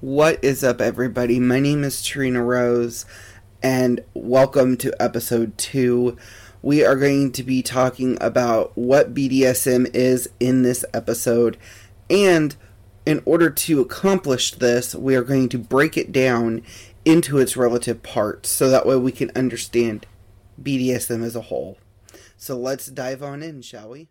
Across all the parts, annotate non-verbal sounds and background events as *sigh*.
What is up, everybody? My name is Terina Rose, and welcome to episode two. We are going to be talking about what BDSM is in this episode, and in order to accomplish this, we are going to break it down into its relative parts so that way we can understand BDSM as a whole. So let's dive on in, shall we?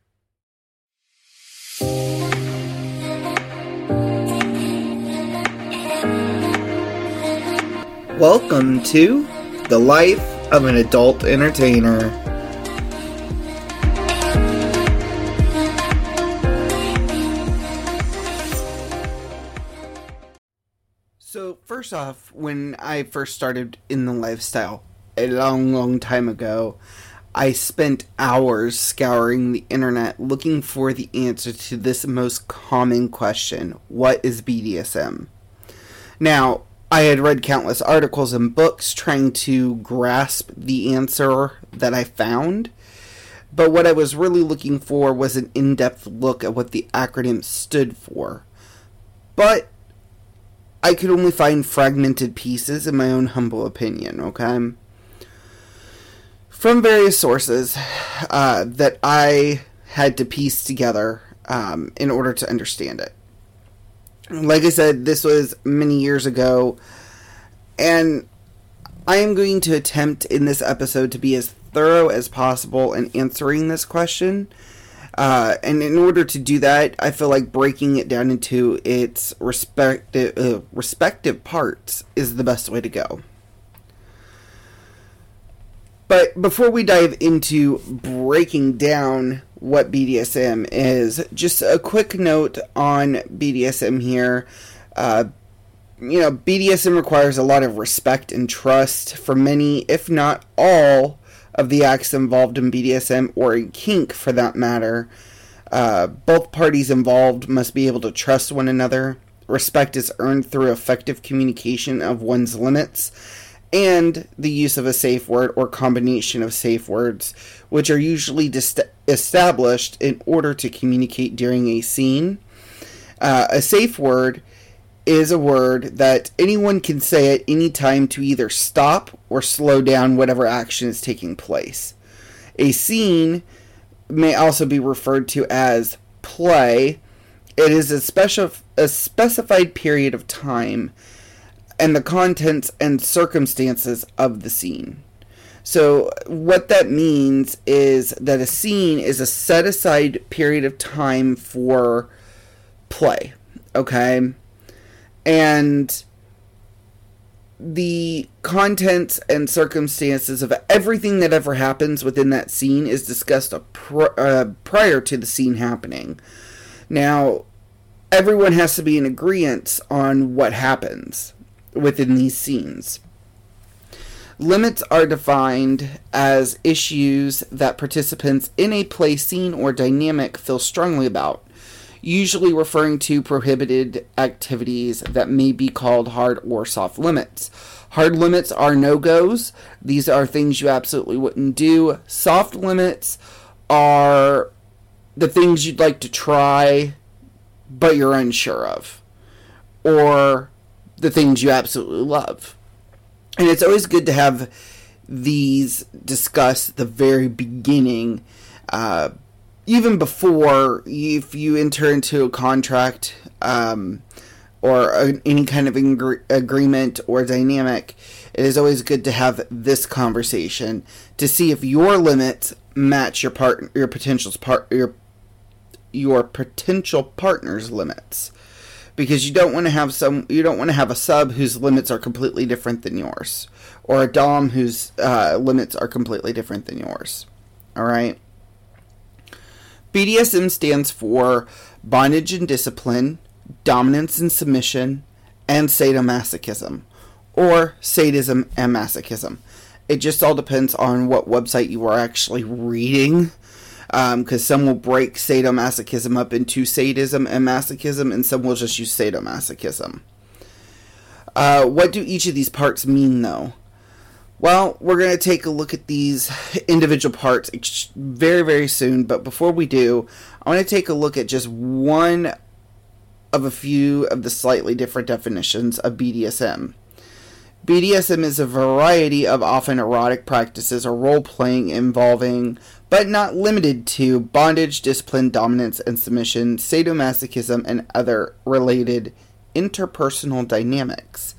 Welcome to The Life of an Adult Entertainer. So, first off, when I first started in the lifestyle a long, long time ago, I spent hours scouring the internet looking for the answer to this most common question What is BDSM? Now, I had read countless articles and books trying to grasp the answer that I found, but what I was really looking for was an in depth look at what the acronym stood for. But I could only find fragmented pieces, in my own humble opinion, okay? From various sources uh, that I had to piece together um, in order to understand it like I said, this was many years ago, and I am going to attempt in this episode to be as thorough as possible in answering this question. Uh, and in order to do that, I feel like breaking it down into its respective uh, respective parts is the best way to go. But before we dive into breaking down what BDSM is. Just a quick note on BDSM here. Uh, you know, BDSM requires a lot of respect and trust for many, if not all, of the acts involved in BDSM or in kink for that matter. Uh, both parties involved must be able to trust one another. Respect is earned through effective communication of one's limits and the use of a safe word or combination of safe words, which are usually dist- established in order to communicate during a scene. Uh, a safe word is a word that anyone can say at any time to either stop or slow down whatever action is taking place. A scene may also be referred to as play. It is a special a specified period of time and the contents and circumstances of the scene. So, what that means is that a scene is a set aside period of time for play, okay? And the contents and circumstances of everything that ever happens within that scene is discussed pr- uh, prior to the scene happening. Now, everyone has to be in agreement on what happens within these scenes. Limits are defined as issues that participants in a play scene or dynamic feel strongly about, usually referring to prohibited activities that may be called hard or soft limits. Hard limits are no goes, these are things you absolutely wouldn't do. Soft limits are the things you'd like to try, but you're unsure of. Or the things you absolutely love. And it's always good to have these discussed the very beginning, uh, even before if you enter into a contract um, or a, any kind of ingre- agreement or dynamic. It is always good to have this conversation to see if your limits match your part your potential's part your your potential partner's limits because you don't want to have some you don't want to have a sub whose limits are completely different than yours or a dom whose uh, limits are completely different than yours. All right? Bdsm stands for bondage and discipline dominance and submission and sadomasochism or sadism and masochism. It just all depends on what website you are actually reading because um, some will break sadomasochism up into sadism and masochism, and some will just use sadomasochism. Uh, what do each of these parts mean, though? Well, we're going to take a look at these individual parts very, very soon, but before we do, I want to take a look at just one of a few of the slightly different definitions of BDSM. BDSM is a variety of often erotic practices or role playing involving, but not limited to, bondage, discipline, dominance, and submission, sadomasochism, and other related interpersonal dynamics.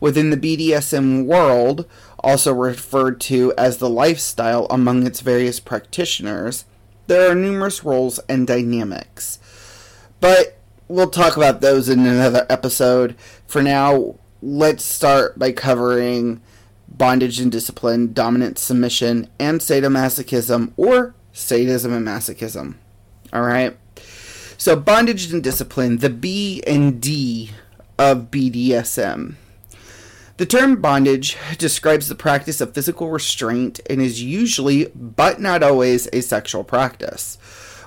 Within the BDSM world, also referred to as the lifestyle among its various practitioners, there are numerous roles and dynamics. But we'll talk about those in another episode. For now, let's start by covering bondage and discipline, dominant submission, and sadomasochism, or sadism and masochism. All right. So, bondage and discipline, the B and D of BDSM. The term bondage describes the practice of physical restraint and is usually, but not always, a sexual practice.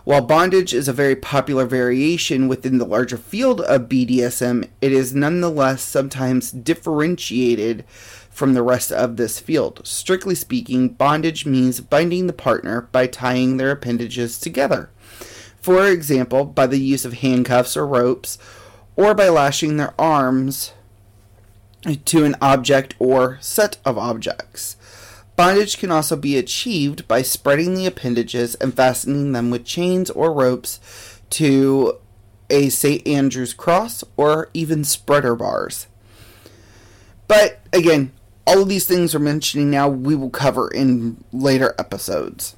While bondage is a very popular variation within the larger field of BDSM, it is nonetheless sometimes differentiated from the rest of this field. Strictly speaking, bondage means binding the partner by tying their appendages together. For example, by the use of handcuffs or ropes, or by lashing their arms to an object or set of objects. Bondage can also be achieved by spreading the appendages and fastening them with chains or ropes to a St. Andrew's cross or even spreader bars. But again, all of these things we're mentioning now we will cover in later episodes.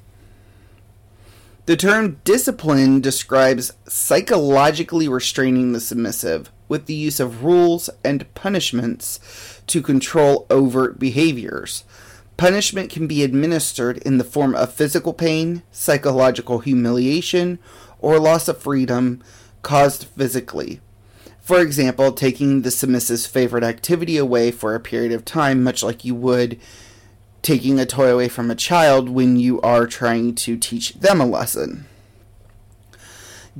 The term discipline describes psychologically restraining the submissive with the use of rules and punishments to control overt behaviors. Punishment can be administered in the form of physical pain, psychological humiliation, or loss of freedom caused physically. For example, taking the submissive's favorite activity away for a period of time, much like you would taking a toy away from a child when you are trying to teach them a lesson.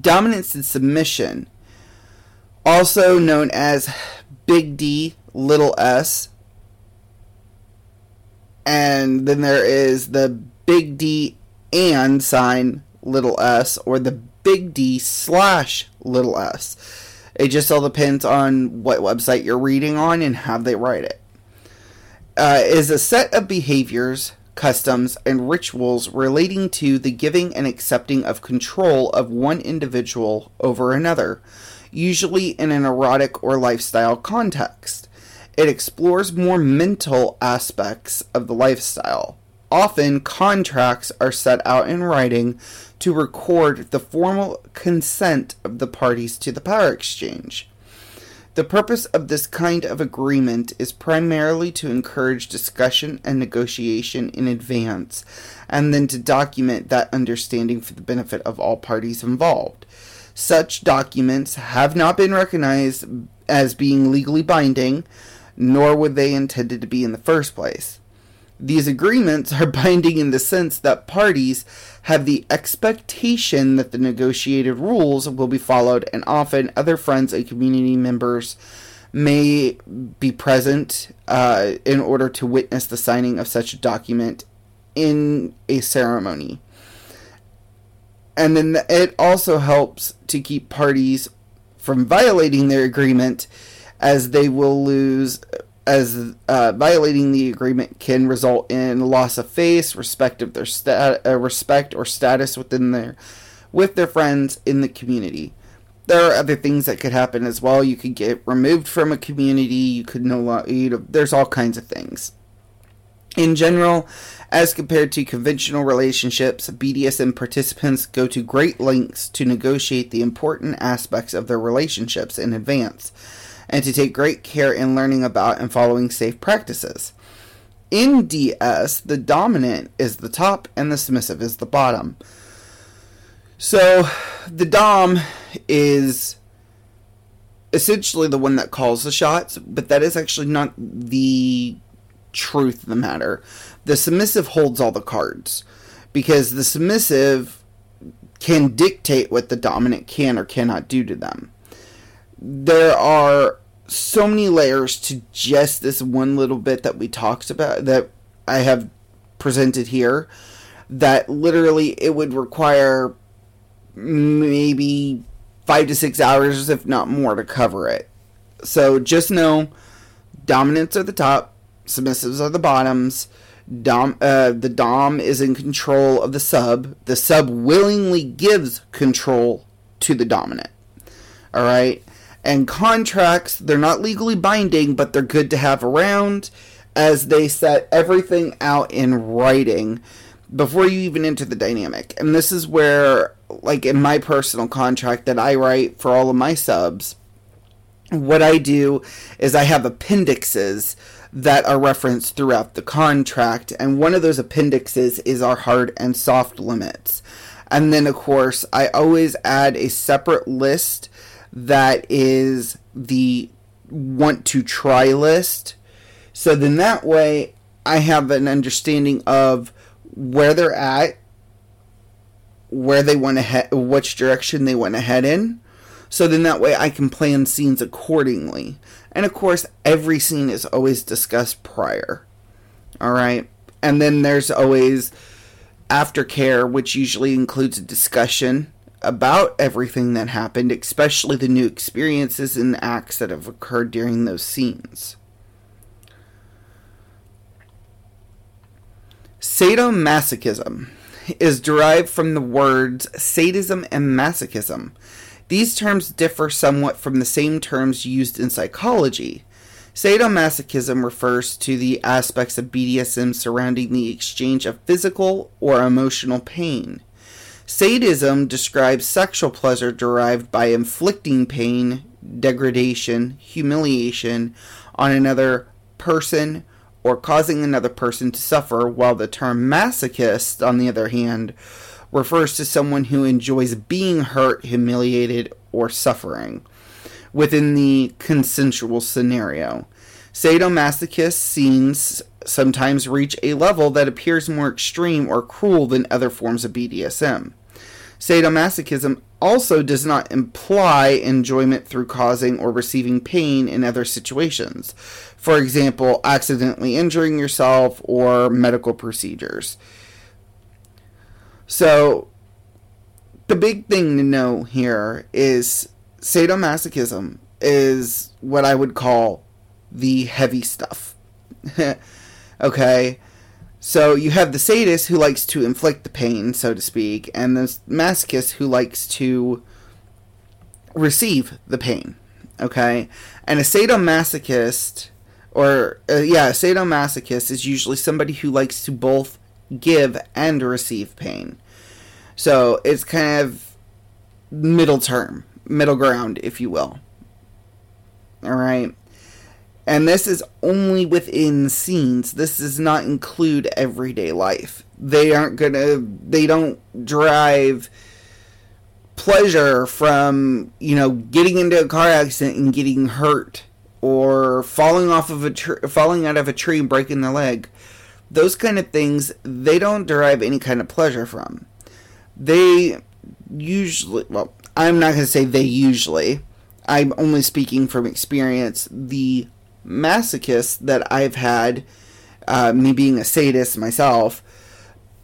Dominance and submission, also known as big D, little s, and then there is the big D and sign little s, or the big D slash little s. It just all depends on what website you're reading on and how they write it uh, is a set of behaviors, customs, and rituals relating to the giving and accepting of control of one individual over another, usually in an erotic or lifestyle context. It explores more mental aspects of the lifestyle. Often, contracts are set out in writing to record the formal consent of the parties to the power exchange. The purpose of this kind of agreement is primarily to encourage discussion and negotiation in advance, and then to document that understanding for the benefit of all parties involved. Such documents have not been recognized as being legally binding, nor were they intended to be in the first place. These agreements are *laughs* binding in the sense that parties have the expectation that the negotiated rules will be followed, and often other friends and community members may be present uh, in order to witness the signing of such a document in a ceremony. And then it also helps to keep parties from violating their agreement as they will lose as uh, violating the agreement can result in loss of face, respect of their stat, uh, respect or status within their with their friends in the community. There are other things that could happen as well. You could get removed from a community. You could no longer. You know, there's all kinds of things. In general, as compared to conventional relationships, BDSM participants go to great lengths to negotiate the important aspects of their relationships in advance and to take great care in learning about and following safe practices. In DS, the dominant is the top and the submissive is the bottom. So, the Dom is essentially the one that calls the shots, but that is actually not the truth of the matter. The submissive holds all the cards because the submissive can dictate what the dominant can or cannot do to them. There are so many layers to just this one little bit that we talked about that I have presented here that literally it would require maybe five to six hours, if not more, to cover it. So just know dominants are the top, submissives are the bottoms. Dom, uh, the dom is in control of the sub. The sub willingly gives control to the dominant. All right, and contracts they're not legally binding, but they're good to have around as they set everything out in writing before you even enter the dynamic. And this is where, like in my personal contract that I write for all of my subs, what I do is I have appendixes that are referenced throughout the contract, and one of those appendixes is our hard and soft limits. And then, of course, I always add a separate list that is the want to try list. So then that way I have an understanding of where they're at, where they want to head, which direction they want to head in. So then that way I can plan scenes accordingly. And of course, every scene is always discussed prior. All right. And then there's always aftercare, which usually includes a discussion about everything that happened, especially the new experiences and acts that have occurred during those scenes. Sadomasochism is derived from the words sadism and masochism. These terms differ somewhat from the same terms used in psychology. Sadomasochism refers to the aspects of BDSM surrounding the exchange of physical or emotional pain. Sadism describes sexual pleasure derived by inflicting pain, degradation, humiliation on another person or causing another person to suffer, while the term masochist, on the other hand, refers to someone who enjoys being hurt, humiliated, or suffering within the consensual scenario. Sadomasochist scenes sometimes reach a level that appears more extreme or cruel than other forms of BDSM. Sadomasochism also does not imply enjoyment through causing or receiving pain in other situations. For example, accidentally injuring yourself or medical procedures. So, the big thing to know here is sadomasochism is what I would call the heavy stuff. *laughs* okay? So you have the sadist who likes to inflict the pain, so to speak, and the masochist who likes to receive the pain. Okay? And a sadomasochist, or uh, yeah, a sadomasochist is usually somebody who likes to both give and receive pain. So it's kind of middle term, middle ground, if you will. All right. And this is only within scenes. This does not include everyday life. They aren't to, they don't drive pleasure from, you know, getting into a car accident and getting hurt or falling off of a tree, falling out of a tree and breaking their leg. Those kind of things, they don't derive any kind of pleasure from. They usually, well, I'm not going to say they usually. I'm only speaking from experience. The masochists that I've had, uh, me being a sadist myself,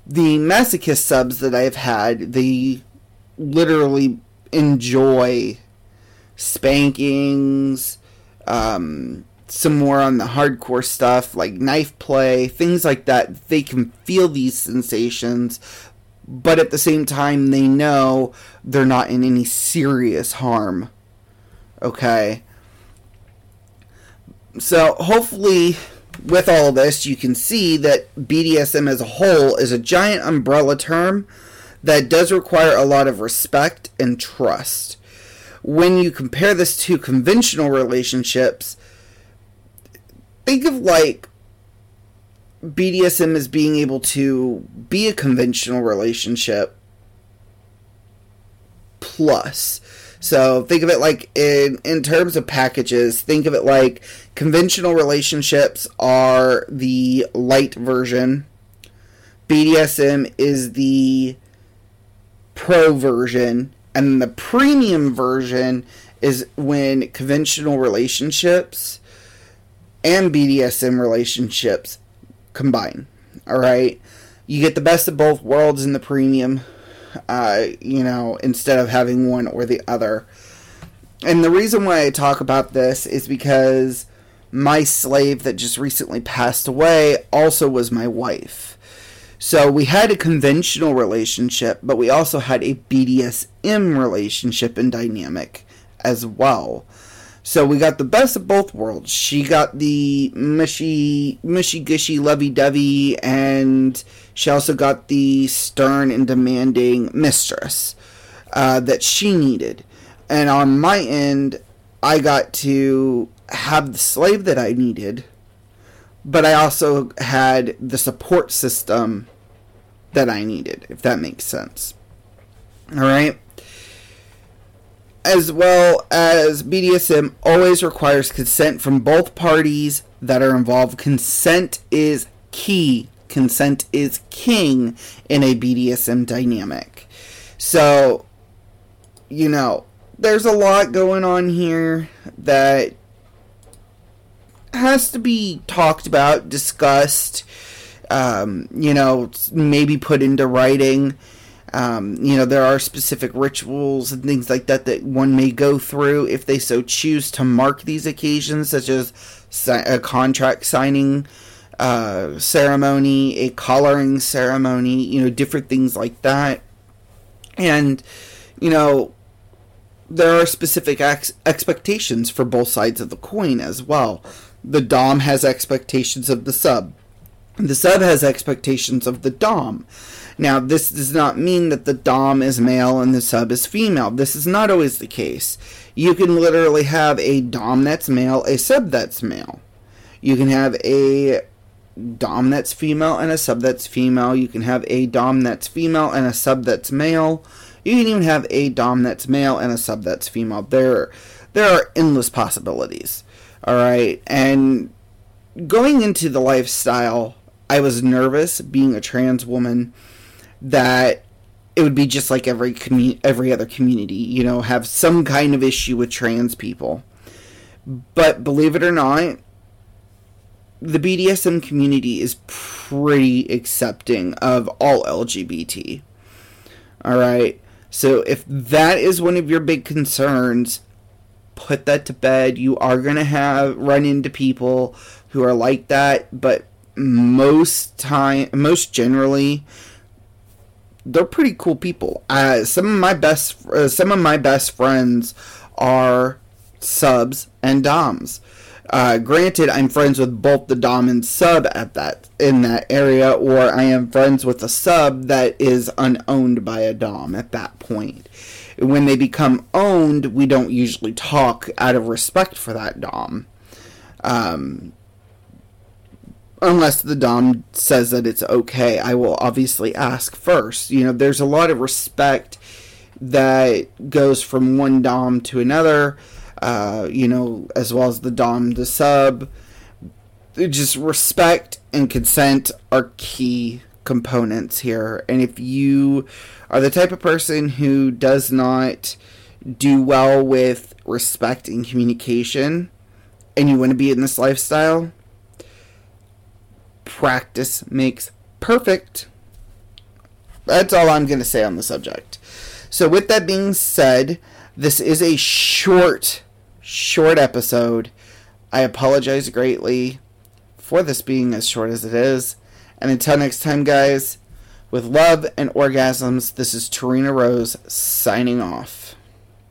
the masochist subs that I've had, they literally enjoy spankings, um, some more on the hardcore stuff like knife play, things like that. They can feel these sensations, but at the same time, they know they're not in any serious harm. Okay? So hopefully, with all of this, you can see that BDSM as a whole is a giant umbrella term that does require a lot of respect and trust. When you compare this to conventional relationships, think of like BDSM as being able to be a conventional relationship plus. So think of it like in in terms of packages, think of it like conventional relationships are the light version. BDSM is the pro version and the premium version is when conventional relationships and BDSM relationships combine. All right? You get the best of both worlds in the premium uh, you know, instead of having one or the other. And the reason why I talk about this is because my slave that just recently passed away also was my wife. So we had a conventional relationship, but we also had a BDSM relationship and dynamic as well. So we got the best of both worlds. She got the mushy, mushy gushy, lovey dovey, and she also got the stern and demanding mistress uh, that she needed. And on my end, I got to have the slave that I needed, but I also had the support system that I needed, if that makes sense. All right as well as BDSM always requires consent from both parties that are involved. Consent is key. Consent is king in a BDSM dynamic. So, you know, there's a lot going on here that has to be talked about, discussed, um, you know, maybe put into writing. Um, you know, there are specific rituals and things like that that one may go through if they so choose to mark these occasions, such as a contract signing uh, ceremony, a collaring ceremony, you know, different things like that. And, you know, there are specific ex- expectations for both sides of the coin as well. The Dom has expectations of the sub, the sub has expectations of the Dom. Now, this does not mean that the Dom is male and the sub is female. This is not always the case. You can literally have a Dom that's male, a sub that's male. You can have a Dom that's female and a sub that's female. You can have a Dom that's female and a sub that's male. You can even have a Dom that's male and a sub that's female. There, there are endless possibilities. All right, and going into the lifestyle, I was nervous being a trans woman that it would be just like every commu- every other community, you know, have some kind of issue with trans people. But believe it or not, the BDSM community is pretty accepting of all LGBT. All right. So if that is one of your big concerns, put that to bed. You are going to have run into people who are like that, but most time most generally they're pretty cool people. Uh, some of my best uh, some of my best friends are subs and doms. Uh, granted, I'm friends with both the dom and sub at that in that area, or I am friends with a sub that is unowned by a dom at that point. When they become owned, we don't usually talk out of respect for that dom. Um, unless the dom says that it's okay i will obviously ask first. You know there's a lot of respect that goes from one dom to another uh, you know as well as the dom the sub. Just respect and consent are key components here. And if you are the type of person who does not do well with respect and communication and you want to be in this lifestyle practice makes perfect. That's all I'm going to say on the subject. So, with that being said, this is a short, short episode. I apologize greatly for this being as short as it is. And until next time, guys, with love and orgasms, this is Terina Rose signing off.